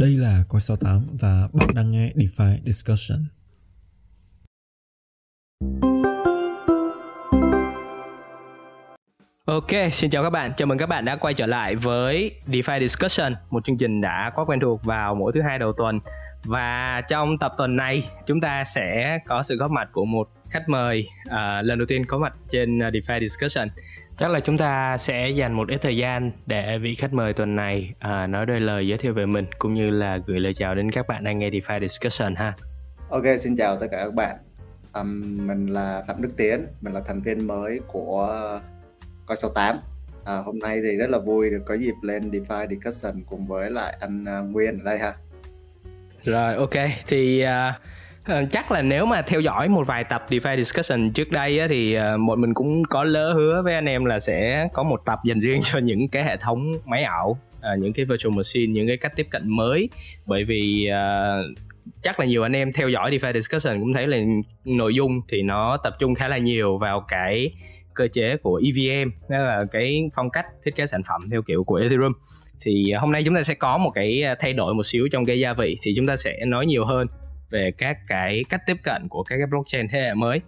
Đây là Coi 68 và bạn đang nghe DeFi Discussion. Ok, xin chào các bạn. Chào mừng các bạn đã quay trở lại với DeFi Discussion, một chương trình đã quá quen thuộc vào mỗi thứ hai đầu tuần. Và trong tập tuần này, chúng ta sẽ có sự góp mặt của một khách mời uh, lần đầu tiên có mặt trên uh, DeFi Discussion. Chắc là chúng ta sẽ dành một ít thời gian để vị khách mời tuần này uh, nói đôi lời giới thiệu về mình cũng như là gửi lời chào đến các bạn đang nghe DeFi Discussion ha. Ok, xin chào tất cả các bạn. Um, mình là Phạm Đức Tiến, mình là thành viên mới của coi 68 à, hôm nay thì rất là vui được có dịp lên DeFi discussion cùng với lại anh uh, Nguyên ở đây ha rồi ok thì uh, Ờ, chắc là nếu mà theo dõi một vài tập DeFi discussion trước đây á, thì ờ, bọn mình cũng có lỡ hứa với anh em là sẽ có một tập dành riêng cho những cái hệ thống máy ảo ờ, những cái virtual machine những cái cách tiếp cận mới. Bởi vì uh, chắc là nhiều anh em theo dõi DeFi discussion cũng thấy là nội dung thì nó tập trung khá là nhiều vào cái cơ chế của EVM đó là cái phong cách thiết kế sản phẩm theo kiểu của Ethereum. Thì hôm nay chúng ta sẽ có một cái thay đổi một xíu trong cái gia vị thì chúng ta sẽ nói nhiều hơn về các cái cách tiếp cận của các cái blockchain thế hệ mới.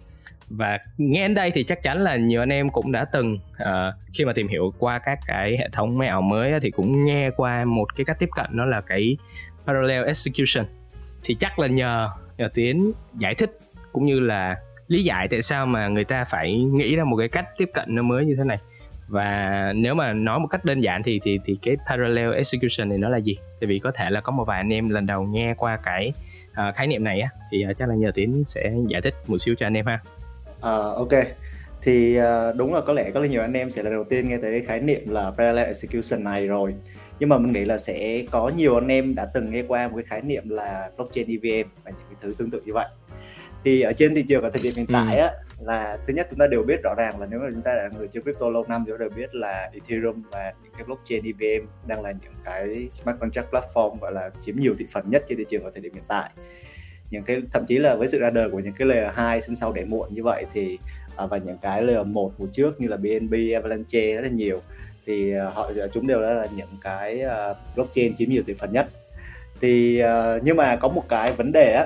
Và nghe đến đây thì chắc chắn là nhiều anh em cũng đã từng uh, khi mà tìm hiểu qua các cái hệ thống máy ảo mới thì cũng nghe qua một cái cách tiếp cận đó là cái parallel execution. Thì chắc là nhờ nhờ tiến giải thích cũng như là lý giải tại sao mà người ta phải nghĩ ra một cái cách tiếp cận nó mới như thế này. Và nếu mà nói một cách đơn giản thì thì thì cái parallel execution này nó là gì? Tại vì có thể là có một vài anh em lần đầu nghe qua cái uh, khái niệm này á thì uh, chắc là nhờ tiến sẽ giải thích một xíu cho anh em ha. Uh, ok. Thì uh, đúng là có lẽ có nhiều anh em sẽ là đầu tiên nghe tới cái khái niệm là parallel execution này rồi. Nhưng mà mình nghĩ là sẽ có nhiều anh em đã từng nghe qua một cái khái niệm là blockchain EVM và những cái thứ tương tự như vậy. Thì ở trên thị trường ở thời điểm hiện ừ. tại á là thứ nhất chúng ta đều biết rõ ràng là nếu mà chúng ta là người chơi crypto lâu năm chúng ta đều biết là Ethereum và những cái blockchain EVM đang là những cái smart contract platform gọi là chiếm nhiều thị phần nhất trên thị trường ở thời điểm hiện tại. Những cái thậm chí là với sự ra đời của những cái layer 2 sinh sau để muộn như vậy thì à, và những cái layer 1 của trước như là BNB, Avalanche rất là nhiều thì à, họ à, chúng đều là những cái blockchain chiếm nhiều thị phần nhất. Thì nhưng mà có một cái vấn đề á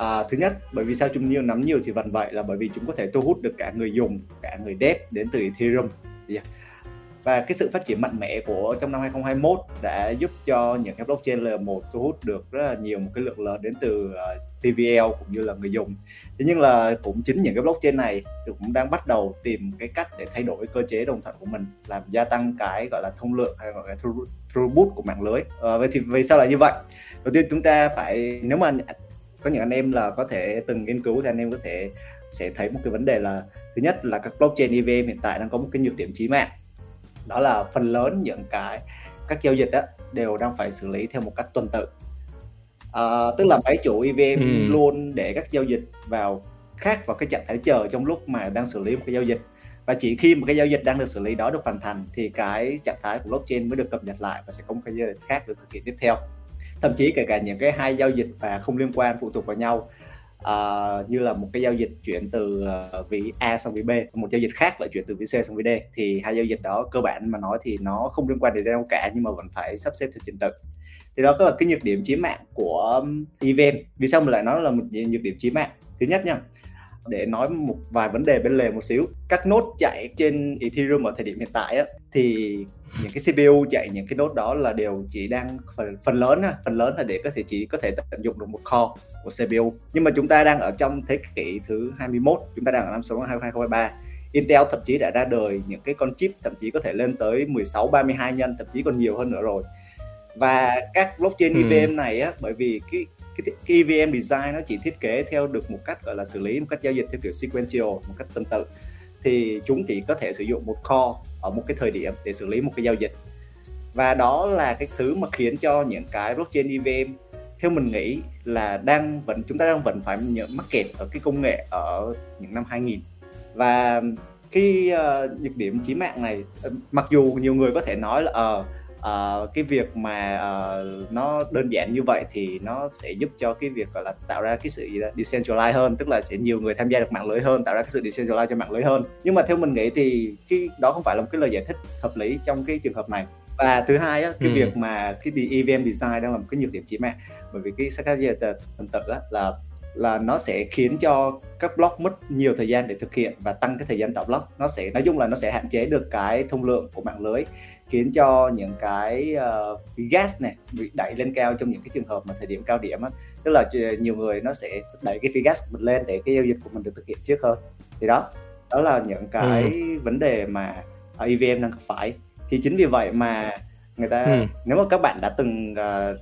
À, thứ nhất, bởi vì sao chúng nhiều nắm nhiều thì vần vậy là bởi vì chúng có thể thu hút được cả người dùng, cả người dev đến từ Ethereum. À, và cái sự phát triển mạnh mẽ của trong năm 2021 đã giúp cho những cái blockchain layer 1 thu hút được rất là nhiều một cái lượng lớn đến từ à, uh, TVL cũng như là người dùng. Thế nhưng là cũng chính những cái blockchain này thì cũng đang bắt đầu tìm cái cách để thay đổi cơ chế đồng thuận của mình, làm gia tăng cái gọi là thông lượng hay gọi là throughput của mạng lưới. À, vậy thì vì sao lại như vậy? Đầu tiên chúng ta phải nếu mà có những anh em là có thể từng nghiên cứu thì anh em có thể sẽ thấy một cái vấn đề là thứ nhất là các blockchain EVM hiện tại đang có một cái nhược điểm chí mạng. Đó là phần lớn những cái các giao dịch đó đều đang phải xử lý theo một cách tuần tự. À, tức là máy chủ EVM ừ. luôn để các giao dịch vào khác vào cái trạng thái chờ trong lúc mà đang xử lý một cái giao dịch. Và chỉ khi một cái giao dịch đang được xử lý đó được hoàn thành thì cái trạng thái của blockchain mới được cập nhật lại và sẽ có một cái giao dịch khác được thực hiện tiếp theo thậm chí kể cả những cái hai giao dịch và không liên quan phụ thuộc vào nhau. Uh, như là một cái giao dịch chuyển từ ờ, uh, ví A sang ví B một giao dịch khác lại chuyển từ ví C sang ví D thì hai giao dịch đó cơ bản mà nói thì nó không liên quan đến nhau cả nhưng mà vẫn phải sắp xếp theo trình tự. Thì đó là cái nhược điểm chí mạng của event. Vì sao mình lại nói là một nhược điểm chí mạng? Thứ nhất nha để nói một vài vấn đề bên lề một xíu. Các nốt chạy trên Ethereum ở thời điểm hiện tại á, thì những cái CPU chạy những cái nốt đó là đều chỉ đang phần phần lớn phần lớn là để có thể chỉ có thể tận dụng được một core của CPU nhưng mà chúng ta đang ở trong thế kỷ thứ 21 chúng ta đang ở năm 2023 Intel thậm chí đã ra đời những cái con chip thậm chí có thể lên tới 16 32 nhân thậm chí còn nhiều hơn nữa rồi. Và các blockchain ừ. EVM này á bởi vì cái cái, cái EVM design nó chỉ thiết kế theo được một cách gọi là xử lý một cách giao dịch theo kiểu sequential một cách tuần tự thì chúng chỉ có thể sử dụng một call ở một cái thời điểm để xử lý một cái giao dịch. Và đó là cái thứ mà khiến cho những cái blockchain EVM theo mình nghĩ là đang vẫn chúng ta đang vẫn phải nhận mắc kẹt ở cái công nghệ ở những năm 2000 và cái uh, ờ, nhược điểm chí mạng này ờ, mặc dù nhiều người có thể nói là uh, uh, cái việc mà uh, nó đơn giản như vậy thì nó sẽ giúp cho cái việc gọi là tạo ra cái sự decentralized hơn tức là sẽ nhiều người tham gia được mạng lưới hơn tạo ra cái sự decentralized cho mạng lưới hơn. Nhưng mà theo mình nghĩ thì cái đó không phải là một cái lời giải thích hợp lý trong cái trường hợp này. Và thứ hai á, cái ừ. việc mà cái EVM design đang là một cái nhược điểm chỉ mạng. Bởi vì cái Saccade tuần tự á, là là nó sẽ khiến cho các block mất nhiều thời gian để thực hiện và tăng cái thời gian tạo block. Nó sẽ nói chung là nó sẽ hạn chế được cái thông lượng của mạng lưới khiến cho những cái uh, gas này bị đẩy lên cao trong những cái trường hợp mà thời điểm cao điểm á tức là nhiều người nó sẽ đẩy cái phí gas của mình lên để cái giao dịch của mình được thực hiện trước hơn thì đó đó là những cái ừ. vấn đề mà EVM đang gặp phải thì chính vì vậy mà người ta ừ. nếu mà các bạn đã từng uh,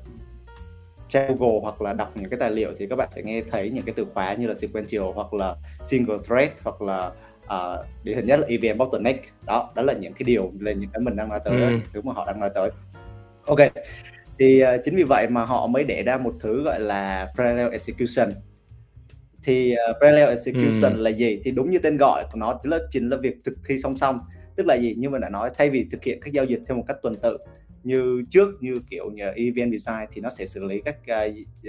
tra Google hoặc là đọc những cái tài liệu thì các bạn sẽ nghe thấy những cái từ khóa như là sequential hoặc là single thread hoặc là uh, điển hình nhất là EVM bottleneck. Đó đó là những cái điều là những cái mình đang nói tới ừ. thứ mà họ đang nói tới. Ok thì uh, chính vì vậy mà họ mới để ra một thứ gọi là parallel execution. Thì uh, parallel execution ừ. là gì? Thì đúng như tên gọi của nó chính là chính là việc thực thi song song. Tức là gì? Như mình đã nói thay vì thực hiện các giao dịch theo một cách tuần tự như trước như kiểu nhờ event design thì nó sẽ xử lý các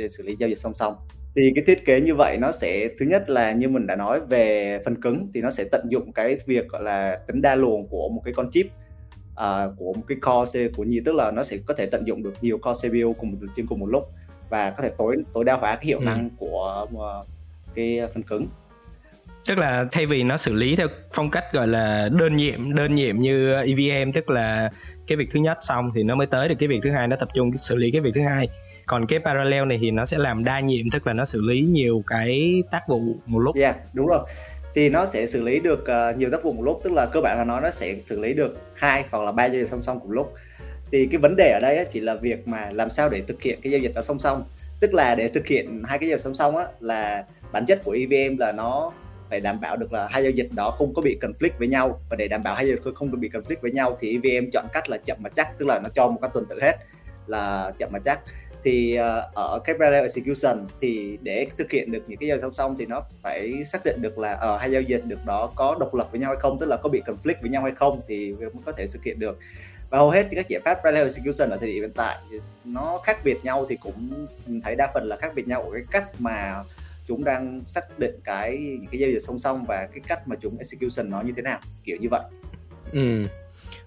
uh, xử lý giao dịch song song thì cái thiết kế như vậy nó sẽ thứ nhất là như mình đã nói về phần cứng thì nó sẽ tận dụng cái việc gọi là tính đa luồng của một cái con chip uh, của một cái core C của nhì tức là nó sẽ có thể tận dụng được nhiều core CPU cùng một trên cùng một lúc và có thể tối tối đa hóa cái hiệu ừ. năng của uh, cái phần cứng tức là thay vì nó xử lý theo phong cách gọi là đơn nhiệm đơn nhiệm như EVM tức là cái việc thứ nhất xong thì nó mới tới được cái việc thứ hai nó tập trung xử lý cái việc thứ hai còn cái parallel này thì nó sẽ làm đa nhiệm tức là nó xử lý nhiều cái tác vụ một lúc. Yeah đúng rồi. Thì nó sẽ xử lý được uh, nhiều tác vụ một lúc tức là cơ bản là nó nó sẽ xử lý được hai hoặc là ba giao dịch song song cùng lúc. Thì cái vấn đề ở đây á, chỉ là việc mà làm sao để thực hiện cái giao dịch đó song song. Tức là để thực hiện hai cái giao dịch song song á là bản chất của EVM là nó phải đảm bảo được là hai giao dịch đó không có bị conflict với nhau. Và để đảm bảo hai giao dịch không được bị conflict với nhau thì EVM chọn cách là chậm mà chắc tức là nó cho một cái tuần tự hết là chậm mà chắc thì uh, ở cái parallel execution thì để thực hiện được những cái giao dịch song song thì nó phải xác định được là ở uh, hai giao dịch được đó có độc lập với nhau hay không tức là có bị conflict với nhau hay không thì mới có thể thực hiện được. Và hầu hết thì các giải pháp parallel execution ở thời điểm hiện tại nó khác biệt nhau thì cũng thấy đa phần là khác biệt nhau ở cái cách mà chúng đang xác định cái những cái giao dịch song song và cái cách mà chúng execution nó như thế nào kiểu như vậy. Ừ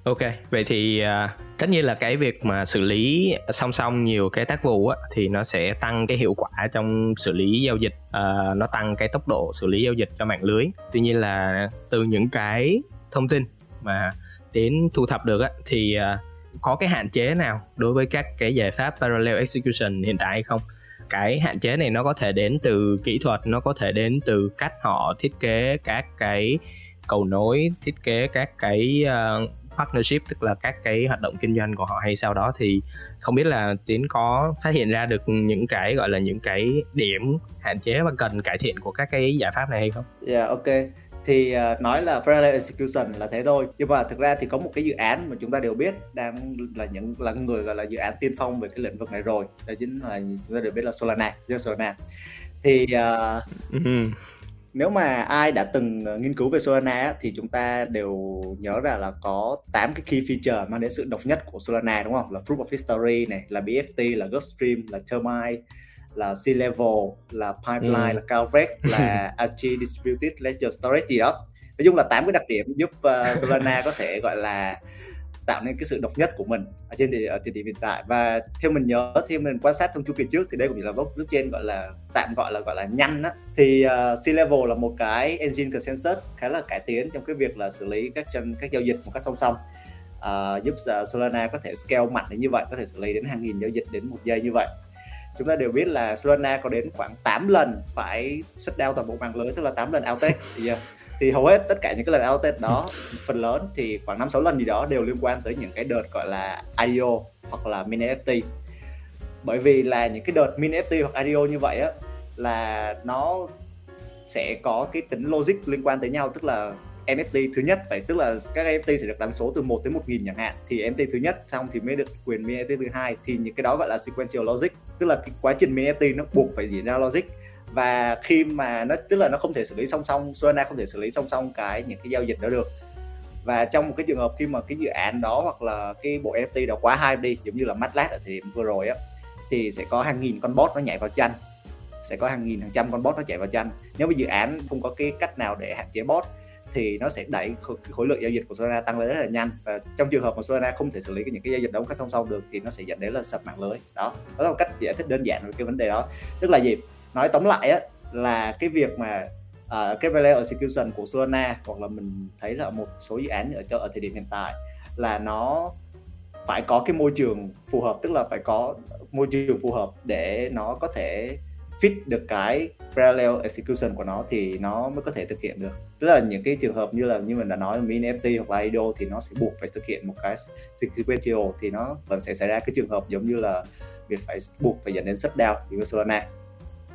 ok vậy thì uh, tất nhiên là cái việc mà xử lý song song nhiều cái tác vụ á, thì nó sẽ tăng cái hiệu quả trong xử lý giao dịch uh, nó tăng cái tốc độ xử lý giao dịch cho mạng lưới. Tuy nhiên là từ những cái thông tin mà đến thu thập được á, thì uh, có cái hạn chế nào đối với các cái giải pháp parallel execution hiện tại hay không? Cái hạn chế này nó có thể đến từ kỹ thuật nó có thể đến từ cách họ thiết kế các cái cầu nối thiết kế các cái uh, partnership tức là các cái hoạt động kinh doanh của họ hay sau đó thì không biết là tiến có phát hiện ra được những cái gọi là những cái điểm hạn chế và cần cải thiện của các cái giải pháp này hay không? Yeah, dạ, ok. Thì uh, nói là parallel execution là thế thôi. Nhưng mà thực ra thì có một cái dự án mà chúng ta đều biết đang là những là người gọi là dự án tiên phong về cái lĩnh vực này rồi. Đó chính là chúng ta đều biết là Solana Solana. Thì uh, nếu mà ai đã từng nghiên cứu về Solana thì chúng ta đều nhớ ra là có 8 cái key feature mang đến sự độc nhất của Solana đúng không là proof of history này là BFT là Gulfstream là Termite là C level là pipeline ừ. là Calvert là Archie distributed ledger storage gì đó nói chung là tám cái đặc điểm giúp uh, Solana có thể gọi là tạo nên cái sự độc nhất của mình ở trên thị ở thị điểm hiện tại. Và theo mình nhớ theo mình quan sát trong chu kỳ trước thì đây cũng chỉ là blockchain gọi là tạm gọi là gọi là nhanh á. Thì ờ, uh, C level là một cái engine consensus khá là cải tiến trong cái việc là xử lý các chân các giao dịch một cách song song. Uh, giúp uh, Solana có thể scale mạnh đến như vậy có thể xử lý đến hàng nghìn giao dịch đến một giây như vậy. Chúng ta đều biết là Solana có đến khoảng 8 lần phải shut down toàn bộ mạng lưới tức là 8 lần outage thì, thì hầu hết tất cả những cái lần outage đó, phần lớn thì khoảng 5 6 lần gì đó đều liên quan tới những cái đợt gọi là IDO hoặc là mini FT bởi vì là những cái đợt mini FT hoặc IDO như vậy á, là nó sẽ có cái tính logic liên quan tới nhau, tức là NFT thứ nhất phải, tức là các NFT sẽ được đánh số từ 1 tới 1000 chẳng hạn. Thì NFT thứ nhất xong thì mới được quyền NFT thứ hai. Thì những cái đó gọi là sequential logic, tức là cái quá trình NFT nó buộc phải diễn ra logic và khi mà nó, tức là nó không thể xử lý song song Solana không thể xử lý song song cái những cái giao dịch đó được. Và trong một cái trường hợp khi mà cái dự án đó hoặc là cái bộ NFT đó quá hype đi, giống như là Matlat ở thời điểm vừa rồi á, thì sẽ có hàng nghìn con bot nó nhảy vào tranh. Sẽ có hàng nghìn, hàng trăm con bot nó chạy vào tranh. Nếu mà dự án không có cái cách nào để hạn chế bot, thì nó sẽ đẩy khối lượng giao dịch của Solana tăng lên rất là nhanh. Và trong trường hợp mà Solana không thể xử lý những cái giao dịch đó một cách song song được, thì nó sẽ dẫn đến là sập mạng lưới. Đó đó là một cách giải thích đơn giản về cái vấn đề đó. Tức là gì? Nói tóm lại á là cái việc mà uh, cái value execution của Solana hoặc là mình thấy là một số dự án ở ở thời điểm hiện tại là nó phải có cái môi trường phù hợp tức là phải có môi trường phù hợp để nó có thể fit được cái parallel execution của nó thì nó mới có thể thực hiện được. Tức là những cái trường hợp như là như mình đã nói mini NFT hoặc là IDO thì nó sẽ buộc phải thực hiện một cái sequential thì nó vẫn sẽ xảy ra cái trường hợp giống như là việc phải buộc phải dẫn đến shutdown như Solana.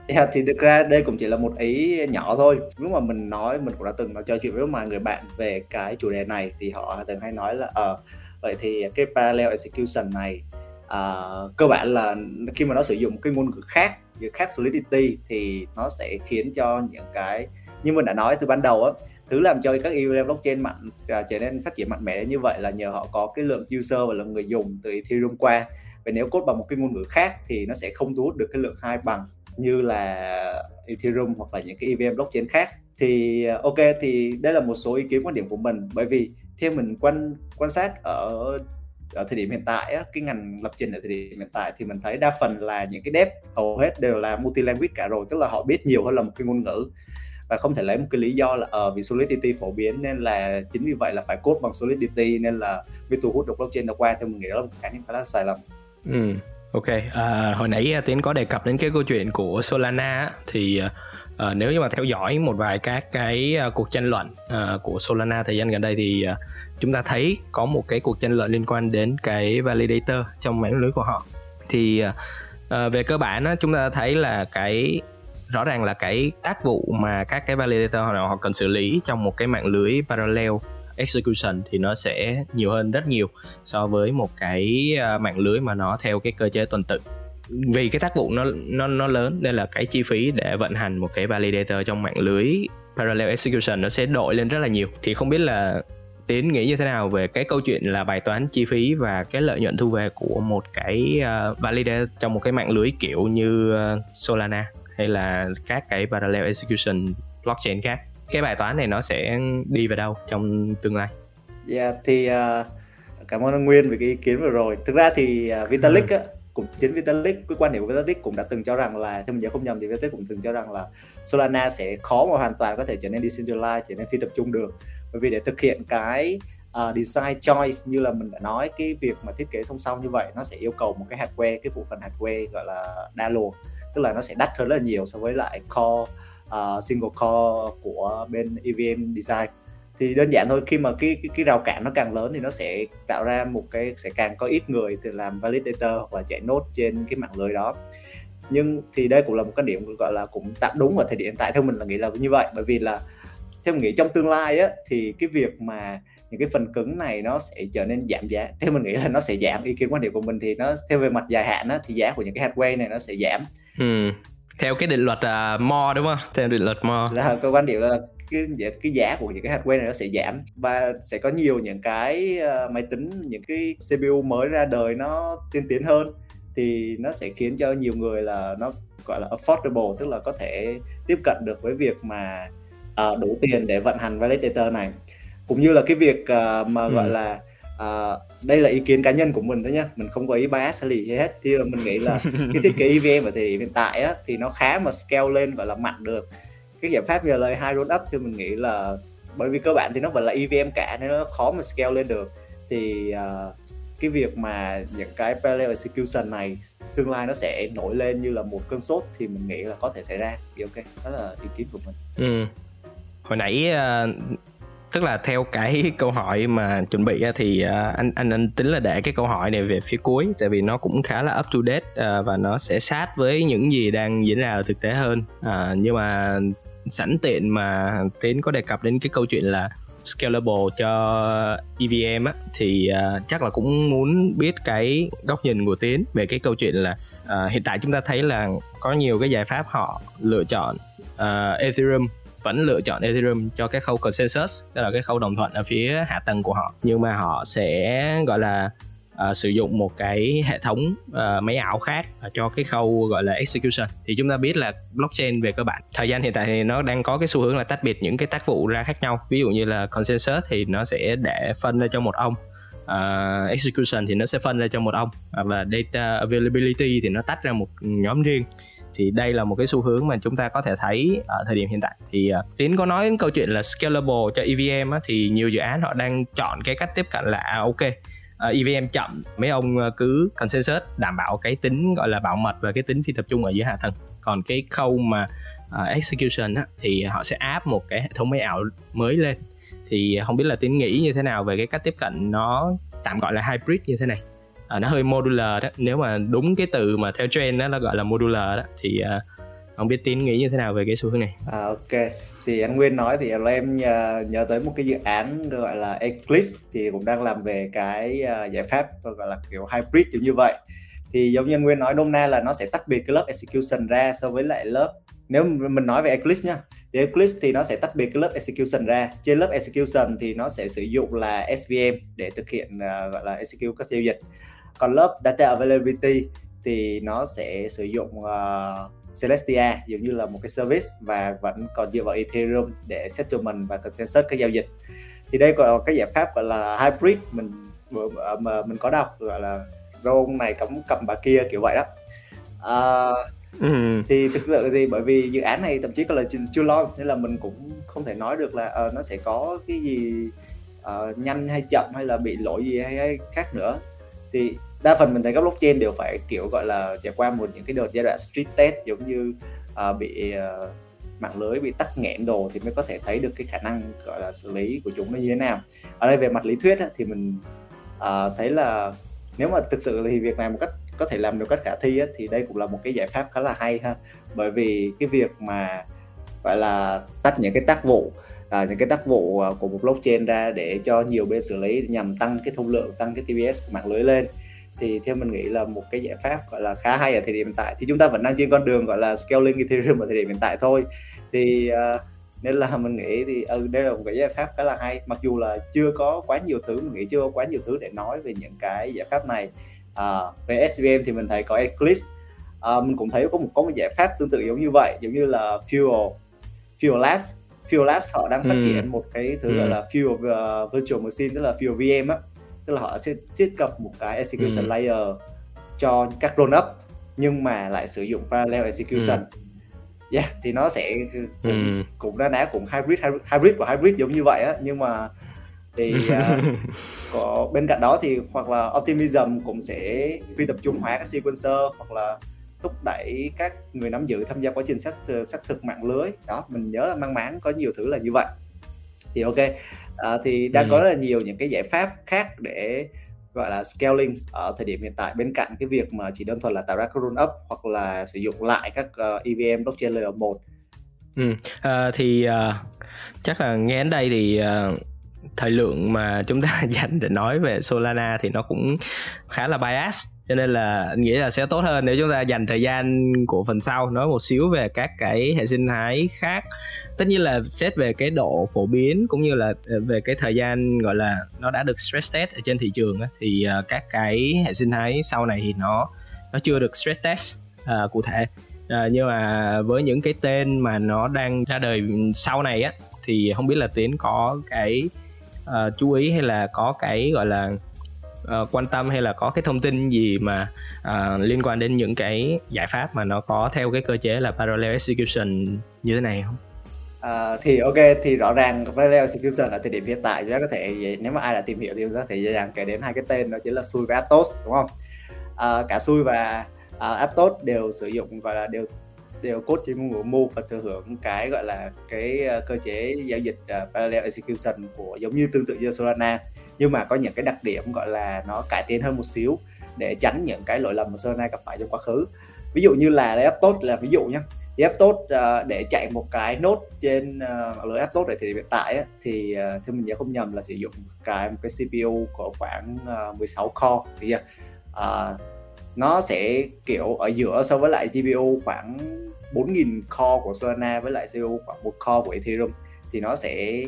Yeah, thì thực ra đây cũng chỉ là một ý nhỏ thôi. Lúc mà mình nói mình cũng đã từng nói trò chuyện với một người bạn về cái chủ đề này thì họ từng hay nói là ờ uh, vậy thì cái parallel execution này uh, cơ bản là khi mà nó sử dụng cái ngôn ngữ khác như khác solidity thì nó sẽ khiến cho những cái như mình đã nói từ ban đầu á thứ làm cho các EVM blockchain mạnh uh, trở nên phát triển mạnh mẽ như vậy là nhờ họ có cái lượng user và lượng người dùng từ Ethereum qua và nếu code bằng một cái ngôn ngữ khác thì nó sẽ không thu hút được cái lượng hai bằng như là Ethereum hoặc là những cái EVM blockchain khác. Thì ờ, ok thì đây là một số ý kiến quan điểm của mình. Bởi vì theo mình quan quan sát ở ở thời điểm hiện tại á, cái ngành lập trình ở thời điểm hiện tại thì mình thấy đa phần là những cái dev hầu hết đều là multi language cả rồi tức là họ biết nhiều hơn là một cái ngôn ngữ và không thể lấy một cái lý do là ở uh, vì solidity phổ biến nên là chính vì vậy là phải code bằng solidity nên là mới thu hút được blockchain nó qua. Theo mình nghĩ đó là một cái khá là sai lầm ừ ok. À, hồi nãy à, tiến có đề cập đến cái câu chuyện của solana thì à, à, nếu như mà theo dõi một vài các cái à, cuộc tranh luận à, của Solana thời gian gần đây thì à, chúng ta thấy có một cái cuộc tranh luận liên quan đến cái validator trong mạng lưới của họ. Thì à, về cơ bản á, chúng ta thấy là cái rõ ràng là cái tác vụ mà các cái validator họ, họ cần xử lý trong một cái mạng lưới parallel execution thì nó sẽ nhiều hơn rất nhiều so với một cái à, mạng lưới mà nó theo cái cơ chế tuần tự. Vì cái tác vụ nó nó nó lớn nên là cái chi phí để vận hành một cái validator trong mạng lưới parallel execution nó sẽ đội lên rất là nhiều. Thì không biết là tiến nghĩ như thế nào về cái câu chuyện là bài toán chi phí và cái lợi nhuận thu về của một cái uh, validator trong một cái mạng lưới kiểu như uh, Solana hay là các cái parallel execution blockchain khác? Cái bài toán này nó sẽ đi về đâu trong tương lai? Dạ yeah, thì uh, cảm ơn anh Nguyên về cái ý kiến vừa rồi. Thực ra thì uh, Vitalik ừ. á, cũng chính Vitalik cái quan điểm của Vitalik cũng đã từng cho rằng là theo mình nhớ không nhầm thì Vitalik cũng từng cho rằng là Solana sẽ khó mà hoàn toàn có thể trở nên decentralized trở nên phi tập trung được bởi vì để thực hiện cái uh, design choice như là mình đã nói cái việc mà thiết kế song song như vậy nó sẽ yêu cầu một cái hardware cái phụ phần hardware gọi là đa luồng tức là nó sẽ đắt hơn rất là nhiều so với lại core uh, single core của bên EVM design. Thì đơn giản thôi khi mà cái, cái cái rào cản nó càng lớn thì nó sẽ tạo ra một cái sẽ càng có ít người thì làm validator hoặc là chạy nốt trên cái mạng lưới đó. Nhưng thì đây cũng là một cái điểm gọi là cũng tạm đúng ở thời điểm hiện tại theo mình là nghĩ là như vậy. Bởi vì là theo mình nghĩ trong tương lai á thì cái việc mà những cái phần cứng này nó sẽ trở nên giảm giá. Theo mình nghĩ là nó sẽ giảm ý kiến quan điểm của mình thì nó theo về mặt dài hạn á thì giá của những cái hardware này nó sẽ giảm. Ừ theo cái định luật uh, Moore đúng không? Theo định luật Moore là cái quan điểm là cái cái giá của những cái hardware này nó sẽ giảm. Và sẽ có nhiều những cái uh, máy tính những cái CPU mới ra đời nó tiên tiến hơn. Thì nó sẽ khiến cho nhiều người là nó gọi là affordable tức là có thể tiếp cận được với việc mà uh, đủ tiền để vận hành validator này. Cũng như là cái việc uh, mà ừ. gọi là uh, đây là ý kiến cá nhân của mình thôi nhá. Mình không có ý bias hay gì hết. Thì mình nghĩ là cái thiết kế EVM ở thời điểm hiện tại á, thì nó khá mà scale lên gọi là mạnh được. Cái giải pháp như là hai roll up thì mình nghĩ là bởi vì cơ bản thì nó vẫn là EVM cả nên nó khó mà scale lên được. Thì uh, cái việc mà những cái parallel execution này tương lai nó sẽ nổi lên như là một cơn sốt thì mình nghĩ là có thể xảy ra. Thì ok đó là ý kiến của mình. Ừ. hồi nãy uh, tức là theo cái câu hỏi mà chuẩn bị thì à, anh anh anh tính là để cái câu hỏi này về phía cuối tại vì nó cũng khá là up to date à, và nó sẽ sát với những gì đang diễn ra ở thực tế hơn. À, nhưng mà sẵn tiện mà tiến có đề cập đến cái câu chuyện là scalable cho EVM á thì uh, chắc là cũng muốn biết cái góc nhìn của tiến về cái câu chuyện là uh, hiện tại chúng ta thấy là có nhiều cái giải pháp họ lựa chọn uh, Ethereum vẫn lựa chọn Ethereum cho cái khâu consensus tức là cái khâu đồng thuận ở phía hạ tầng của họ. Nhưng mà họ sẽ gọi là uh, sử dụng một cái hệ thống uh, máy ảo khác cho cái khâu gọi là execution. Thì chúng ta biết là blockchain về cơ bản thời gian hiện tại thì nó đang có cái xu hướng là tách biệt những cái tác vụ ra khác nhau. Ví dụ như là consensus thì nó sẽ để phân ra cho một ông uh, execution thì nó sẽ phân ra cho một ông và data availability thì nó tách ra một nhóm riêng thì đây là một cái xu hướng mà chúng ta có thể thấy ở thời điểm hiện tại. Thì uh, tiến có nói đến câu chuyện là scalable cho EVM á, thì nhiều dự án họ đang chọn cái cách tiếp cận là à, ok ờ, uh, EVM chậm mấy ông ờ, cứ consensus đảm bảo cái tính gọi là bảo mật và cái tính phi tập trung ở dưới hạ tầng. Còn cái khâu mà uh, execution á, thì họ sẽ áp một cái hệ thống máy ảo mới lên. Thì không biết là tiến nghĩ như thế nào về cái cách tiếp cận nó tạm gọi là hybrid như thế này? À, nó hơi modular đó. Nếu mà đúng cái từ mà theo trend đó nó gọi là modular đó thì à, không biết tín nghĩ như thế nào về cái xu hướng này? À, ok. Thì anh Nguyên nói thì em nhớ, à, nhớ tới một cái dự án gọi là Eclipse thì cũng đang làm về cái uh, giải pháp gọi là kiểu hybrid kiểu như vậy. Thì giống như anh Nguyên nói nôm na là nó sẽ tách biệt cái lớp execution ra so với lại lớp nếu mình nói về Eclipse nhá thì Eclipse thì nó sẽ tách biệt cái lớp execution ra. Trên lớp execution thì nó sẽ sử dụng là SVM để thực hiện uh, gọi là execute các giao dịch còn lớp data availability thì nó sẽ sử dụng uh, Celestia giống như là một cái service và vẫn còn dựa vào Ethereum để settlement và consensus các giao dịch. Thì đây còn cái giải pháp gọi là hybrid mình mà mình có đọc gọi là rôn này cấm cầm bà kia kiểu vậy đó. Ừ. thì thực sự thì bởi vì dự án này thậm chí còn là chưa lo nên là mình cũng không thể nói được là uh, nó sẽ có cái gì uh, nhanh hay chậm hay là bị lỗi gì hay, hay khác nữa. Thì đa phần mình thấy các blockchain đều phải kiểu gọi là trải qua một những cái đợt giai đoạn street test giống như uh, bị uh, mạng lưới bị tắc nghẽn đồ thì mới có thể thấy được cái khả năng gọi là xử lý của chúng nó như thế nào. Ở đây về mặt lý thuyết thì mình uh, thấy là nếu mà thực sự thì việc này một cách có thể làm được cách khả thi thì đây cũng là một cái giải pháp khá là hay ha. Bởi vì cái việc mà gọi là tách những cái tác vụ à, những cái tác vụ à, của một blockchain ra để cho nhiều bên xử lý nhằm tăng cái thông lượng tăng cái TPS của mạng lưới lên thì theo mình nghĩ là một cái giải pháp gọi là khá hay ở thời điểm hiện tại. Thì chúng ta vẫn đang trên con đường gọi là scaling Ethereum ở thời điểm hiện tại thôi. Thì uh, nên là mình nghĩ thì ừ, đây là một cái giải pháp khá là hay. Mặc dù là chưa có quá nhiều thứ mình nghĩ chưa có quá nhiều thứ để nói về những cái giải pháp này. À, về SVM thì mình thấy có Eclipse. À, mình cũng thấy có một có một giải pháp tương tự giống như vậy giống như là Fuel Fuel Labs. Fuel Labs họ đang phát ừ. triển một cái thứ ừ. gọi là Fuel uh, Virtual Machine tức là Fuel VM á tức là họ sẽ thiết lập một cái execution ừ. layer cho các roll up nhưng mà lại sử dụng parallel execution ừ. yeah thì nó sẽ cũng, ừ. cũng đã đá cũng hybrid hybrid của hybrid giống như vậy á nhưng mà thì uh, có bên cạnh đó thì hoặc là optimism cũng sẽ phi tập trung hóa các sequencer hoặc là thúc đẩy các người nắm giữ tham gia quá trình xác xác thực mạng lưới đó mình nhớ là mang máng có nhiều thứ là như vậy thì ok à, thì đang ừ. có rất là nhiều những cái giải pháp khác để gọi là scaling ở thời điểm hiện tại bên cạnh cái việc mà chỉ đơn thuần là tạo ra các roll up hoặc là sử dụng lại các uh, EVM blockchain layer 1 ừ. à, thì uh, chắc là nghe đến đây thì uh, thời lượng mà chúng ta dành để nói về Solana thì nó cũng khá là bias cho nên là anh nghĩ là sẽ tốt hơn nếu chúng ta dành thời gian của phần sau nói một xíu về các cái hệ sinh thái khác. Tất nhiên là xét về cái độ phổ biến cũng như là ờ, về cái thời gian gọi là nó đã được stress test ở trên thị trường thì ờ, các cái hệ sinh thái sau này thì nó nó chưa được stress test uh, cụ thể. Uh, nhưng mà với những cái tên mà nó đang ra đời sau này á thì không biết là tiến có cái uh, chú ý hay là có cái gọi là uh, quan tâm hay là có cái thông tin gì mà uh, liên quan đến những cái giải pháp mà nó có theo cái cơ chế là parallel execution như thế này không? Uh, thì ok thì rõ ràng parallel execution ở thời điểm hiện tại chúng ta có thể nếu mà ai đã tìm hiểu thì chúng ta có thể dễ dàng kể đến hai cái tên đó chính là Sui và Aptos đúng không? Uh, cả Sui và uh, Aptos đều sử dụng và đều đều code trên ngôn ngữ Move và thừa hưởng cái gọi là cái uh, cơ chế giao dịch uh, parallel execution của giống như tương tự như Solana nhưng mà có những cái đặc điểm gọi là nó cải tiến hơn một xíu để tránh những cái lỗi lầm mà Solana gặp phải trong quá khứ. Ví dụ như là app tốt là ví dụ nhé thì app tốt uh, để chạy một cái nốt trên uh, lưới app tốt để thì hiện tại á, thì uh, theo mình nhớ không nhầm là sử dụng cái một cái CPU của khoảng ờ, uh, 16 core thì uh, nó sẽ kiểu ở giữa so với lại GPU khoảng 4.000 core của Solana với lại CPU khoảng một core của Ethereum thì nó sẽ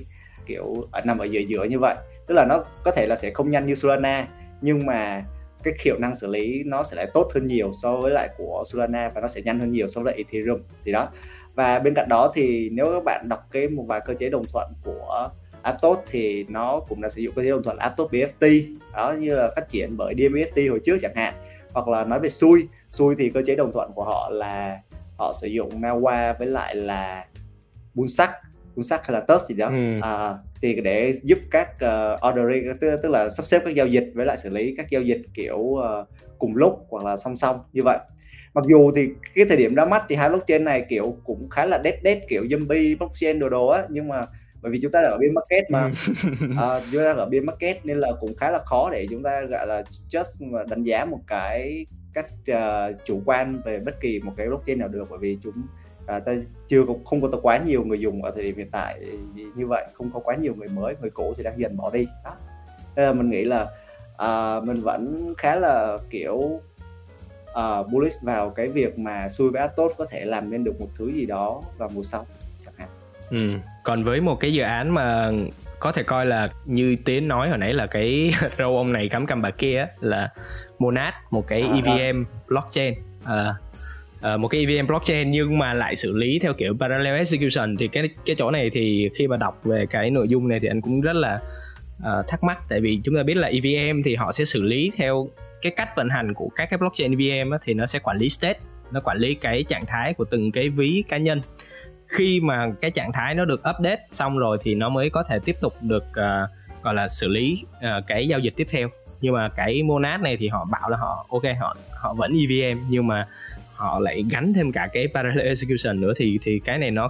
kiểu ở nằm ở giữa giữa như vậy tức là nó có thể là sẽ không nhanh như Solana nhưng mà cái hiệu năng xử lý nó sẽ lại tốt hơn nhiều so với lại của Solana và nó sẽ nhanh hơn nhiều so với lại Ethereum. Thì đó. Và bên cạnh đó thì nếu các bạn đọc cái một vài cơ chế đồng thuận của Aptos thì nó cũng đã sử dụng cơ chế đồng thuận Aptos BFT đó như là phát triển bởi DMFT hồi trước chẳng hạn. Hoặc là nói về xui xui thì cơ chế đồng thuận của họ là họ sử dụng Nawa với lại là Bunsac Bunsac hay là Tusk gì đó. Ừ. à, thì để giúp các uh, ordering tức, tức là sắp xếp các giao dịch với lại xử lý các giao dịch kiểu uh, cùng lúc hoặc là song song như vậy. Mặc dù thì cái thời điểm ra mắt thì hai blockchain này kiểu cũng khá là dead dead kiểu zombie blockchain đồ đồ á nhưng mà bởi vì chúng ta ở bên market mà. Uh, chúng ta ở bên market nên là cũng khá là khó để chúng ta gọi là just mà đánh giá một cái cách uh, chủ quan về bất kỳ một cái blockchain nào được bởi vì chúng uh, ta chưa có, không có quá nhiều người dùng ở thời điểm hiện tại như vậy không có quá nhiều người mới người cũ thì đang dần bỏ đi đó nên là mình nghĩ là uh, mình vẫn khá là kiểu uh, bullish vào cái việc mà xui với tốt có thể làm nên được một thứ gì đó vào mùa sau chẳng hạn ừ. còn với một cái dự án mà có thể coi là như tiến nói hồi nãy là cái râu ông này cắm cằm bà kia là monad một cái à, evm đó. blockchain à, Ờ, một cái evm blockchain nhưng mà lại xử lý theo kiểu parallel execution. Thì cái cái chỗ này thì khi mà đọc về cái nội dung này thì anh cũng rất là uh, thắc mắc. Tại vì chúng ta biết là evm thì họ sẽ xử lý theo cái cách vận hành của các cái blockchain EVM thì nó sẽ quản lý state nó quản lý cái trạng thái của từng cái ví cá nhân. Khi mà cái trạng thái nó được update xong rồi thì nó mới có thể tiếp tục được uh, gọi là xử lý uh, cái giao dịch tiếp theo. Nhưng mà cái monad này thì họ bảo là họ ok họ họ vẫn EVM nhưng mà họ lại gắn thêm cả cái parallel execution nữa thì thì cái này nó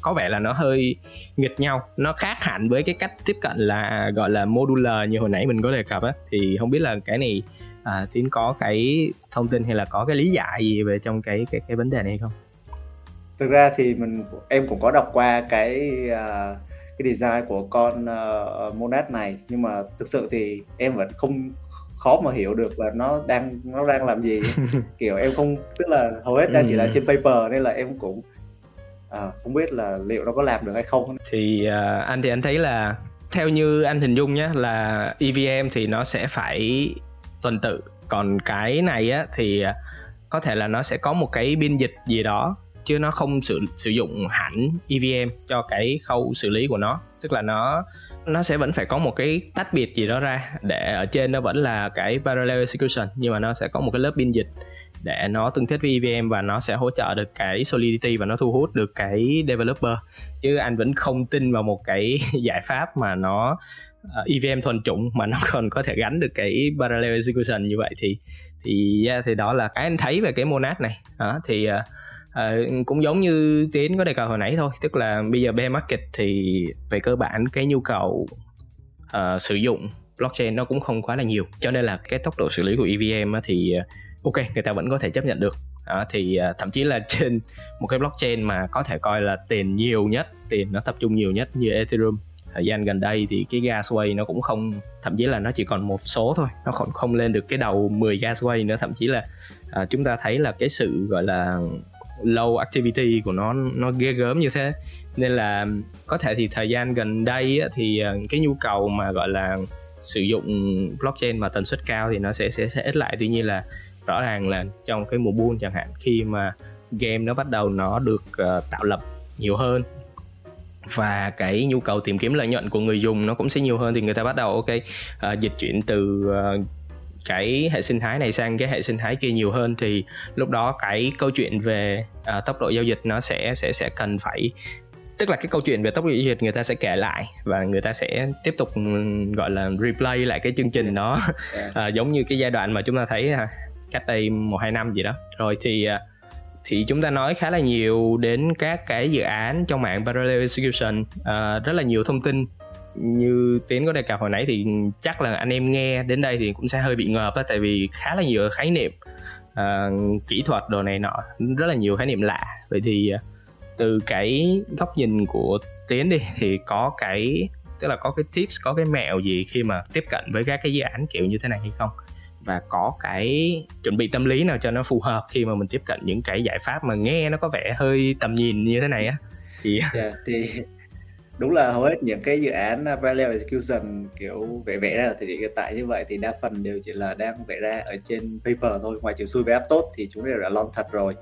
có vẻ là nó hơi nghịch nhau. Nó khác hẳn với cái cách tiếp cận là gọi là modular như hồi nãy mình có đề cập á. Thì không biết là cái này à, tiến có cái thông tin hay là có cái lý giải gì về trong cái cái cái vấn đề này không? Thực ra thì mình em cũng có đọc qua cái uh, cái design của con uh, Monad này. Nhưng mà thực sự thì em vẫn không khó mà hiểu được là nó đang nó đang làm gì. Kiểu em không tức là hầu hết đang chỉ là ừ. trên paper nên là em cũng à, không biết là liệu nó có làm được hay không. Thì uh, anh thì anh thấy là theo như anh hình dung nhé là EVM thì nó sẽ phải tuần tự. Còn cái này á thì à, có thể là nó sẽ có một cái biên dịch gì đó chứ nó không sử sử dụng hẳn EVM cho cái khâu xử lý của nó. Tức là nó nó sẽ vẫn phải có một cái tách biệt gì đó ra để ở trên nó vẫn là cái parallel execution nhưng mà nó sẽ có một cái lớp biên dịch để nó tương thích với EVM và nó sẽ hỗ trợ được cái solidity và nó thu hút được cái developer. Chứ anh vẫn không tin vào một cái giải pháp mà nó ờ, uh, EVM thuần chủng mà nó còn có thể gắn được cái parallel execution như vậy thì thì yeah, thì đó là cái anh thấy về cái monad này. Đó, thì uh, à, cũng giống như tiến có đề cập hồi nãy thôi tức là bây giờ bear market thì về cơ bản cái nhu cầu uh, sử dụng blockchain nó cũng không quá là nhiều. Cho nên là cái tốc độ xử lý của EVM thì ờ, ok người ta vẫn có thể chấp nhận được. Đó, thì uh, thậm chí là trên một cái blockchain mà có thể coi là tiền nhiều nhất tiền nó tập trung nhiều nhất như Ethereum thời gian gần đây thì cái gasway nó cũng không thậm chí là nó chỉ còn một số thôi nó còn không lên được cái đầu 10 gasway nữa. Thậm chí là uh, chúng ta thấy là cái sự gọi là low activity của nó nó ghê gớm như thế. Nên là có thể thì thời gian gần đây á, thì ờ, cái nhu cầu mà gọi là sử dụng blockchain mà tần suất cao thì nó sẽ sẽ sẽ ít lại. Tuy nhiên là rõ ràng là trong cái mùa bull chẳng hạn khi mà game nó bắt đầu nó được uh, tạo lập nhiều hơn và cái nhu cầu tìm kiếm lợi nhuận của người dùng nó cũng sẽ nhiều hơn thì người ta bắt đầu ok uh, dịch chuyển từ uh, cái hệ sinh thái này sang cái hệ sinh thái kia nhiều hơn thì lúc đó cái câu chuyện về uh, tốc độ giao dịch nó sẽ sẽ sẽ cần phải tức là cái câu chuyện về tốc độ giao dịch người ta sẽ kể lại và người ta sẽ tiếp tục gọi là replay lại cái chương trình đó. Uh, giống như cái giai đoạn mà chúng ta thấy cách đây một hai năm gì đó. Rồi thì à, thì chúng ta nói khá là nhiều đến các cái dự án trong mạng parallel execution uh, rất là nhiều thông tin như tiến có đề cập hồi nãy thì chắc là anh em nghe đến đây thì cũng sẽ hơi bị ngợp đó tại vì khá là nhiều khái niệm uh, kỹ thuật đồ này nọ rất là nhiều khái niệm lạ. Vậy thì uh, từ cái góc nhìn của tiến đi thì có cái tức là có cái tips có cái mẹo gì khi mà tiếp cận với các cái dự án kiểu như thế này hay không? Và có cái chuẩn bị tâm lý nào cho nó phù hợp khi mà mình tiếp cận những cái giải pháp mà nghe nó có vẻ hơi tầm nhìn như thế này á? Thì yeah, thì đúng là hầu hết những cái dự án value execution kiểu vẽ vẽ ra ở thời điểm hiện tại như vậy thì đa phần đều chỉ là đang vẽ ra ở trên paper thôi. Ngoài trừ xui về app tốt thì chúng đều đã launch thật rồi.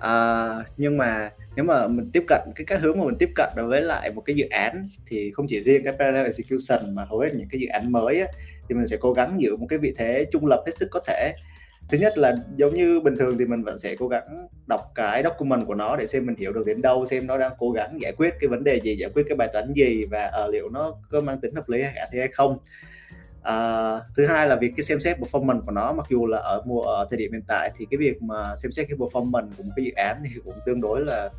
À, nhưng mà nếu mà mình tiếp cận cái các hướng mà mình tiếp cận đối với lại một cái dự án thì không chỉ riêng cái parallel execution mà hầu hết những cái dự án mới á, thì mình sẽ cố gắng giữ một cái vị thế trung lập hết sức có thể thứ nhất là giống như bình thường thì mình vẫn sẽ cố gắng đọc cái document của nó để xem mình hiểu được đến đâu xem nó đang cố gắng giải quyết cái vấn đề gì giải quyết cái bài toán gì và uh, liệu nó có mang tính hợp lý hay khả thi hay không. Uh, thứ hai là việc cái xem xét performance của nó mặc dù là ở mùa ở thời điểm hiện tại thì cái việc mà xem xét cái performance của một cái dự án thì cũng tương đối là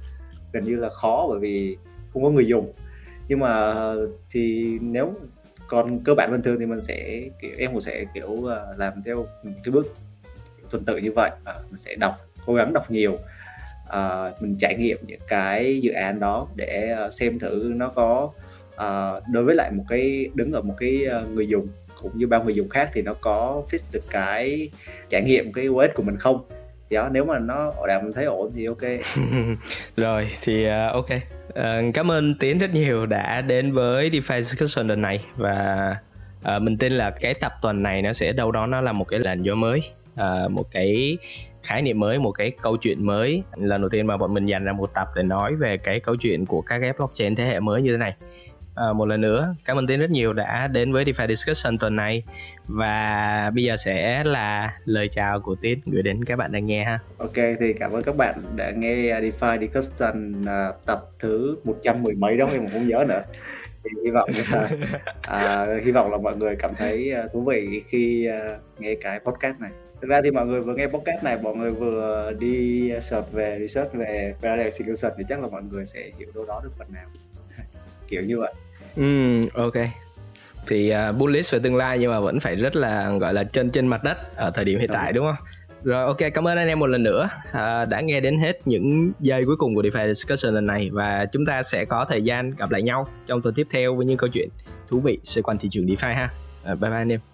gần như là khó bởi vì không có người dùng. Nhưng mà thì nếu còn cơ bản bình thường thì mình sẽ kiểu em cũng sẽ kiểu ờ, làm theo cái bước tuần tự như vậy. À, mình sẽ đọc cố gắng đọc nhiều. À, mình trải nghiệm những cái dự án đó để ờ, xem thử nó có à, đối với lại một cái đứng ở một cái ờ, người dùng cũng như bao người dùng khác thì nó có fit được cái trải nghiệm cái UX của mình không? Thì đó nếu mà nó đảm mình thấy ổn thì ok. Rồi thì uh, ok. Uh, cảm ơn tiến rất nhiều đã đến với DeFi discussion lần này và uh, mình tin là cái tập tuần này nó sẽ đâu đó nó là một cái làn gió mới uh, một cái khái niệm mới một cái câu chuyện mới. Lần đầu tiên mà bọn mình dành ra một tập để nói về cái câu chuyện của các cái blockchain thế hệ mới như thế này. À, một lần nữa cảm ơn tiến rất nhiều đã đến với DeFi Discussion tuần này. Và bây giờ sẽ là lời chào của tiến gửi đến các bạn đang nghe ha. Ok thì cảm ơn các bạn đã nghe DeFi Discussion uh, tập thứ một trăm mười mấy đó em không nhớ nữa. Thì hy vọng là à, hy vọng là mọi người cảm thấy uh, thú vị khi uh, nghe cái podcast này thực ra thì mọi người vừa nghe podcast này mọi người vừa đi search về research về parallel execution thì chắc là mọi người sẽ hiểu đâu đó được phần nào. Kiểu như vậy. Ừ ok. Thì uh, bullish về tương lai nhưng mà vẫn phải rất là gọi là chân trên mặt đất ở thời điểm hiện tại đúng không? Rồi ok cảm ơn anh em một lần nữa. À, đã nghe đến hết những giây cuối cùng của DeFi Discussion lần này và chúng ta sẽ có thời gian gặp lại nhau trong tuần tiếp theo với những câu chuyện thú vị xoay quanh thị trường DeFi ha. À, bye bye anh em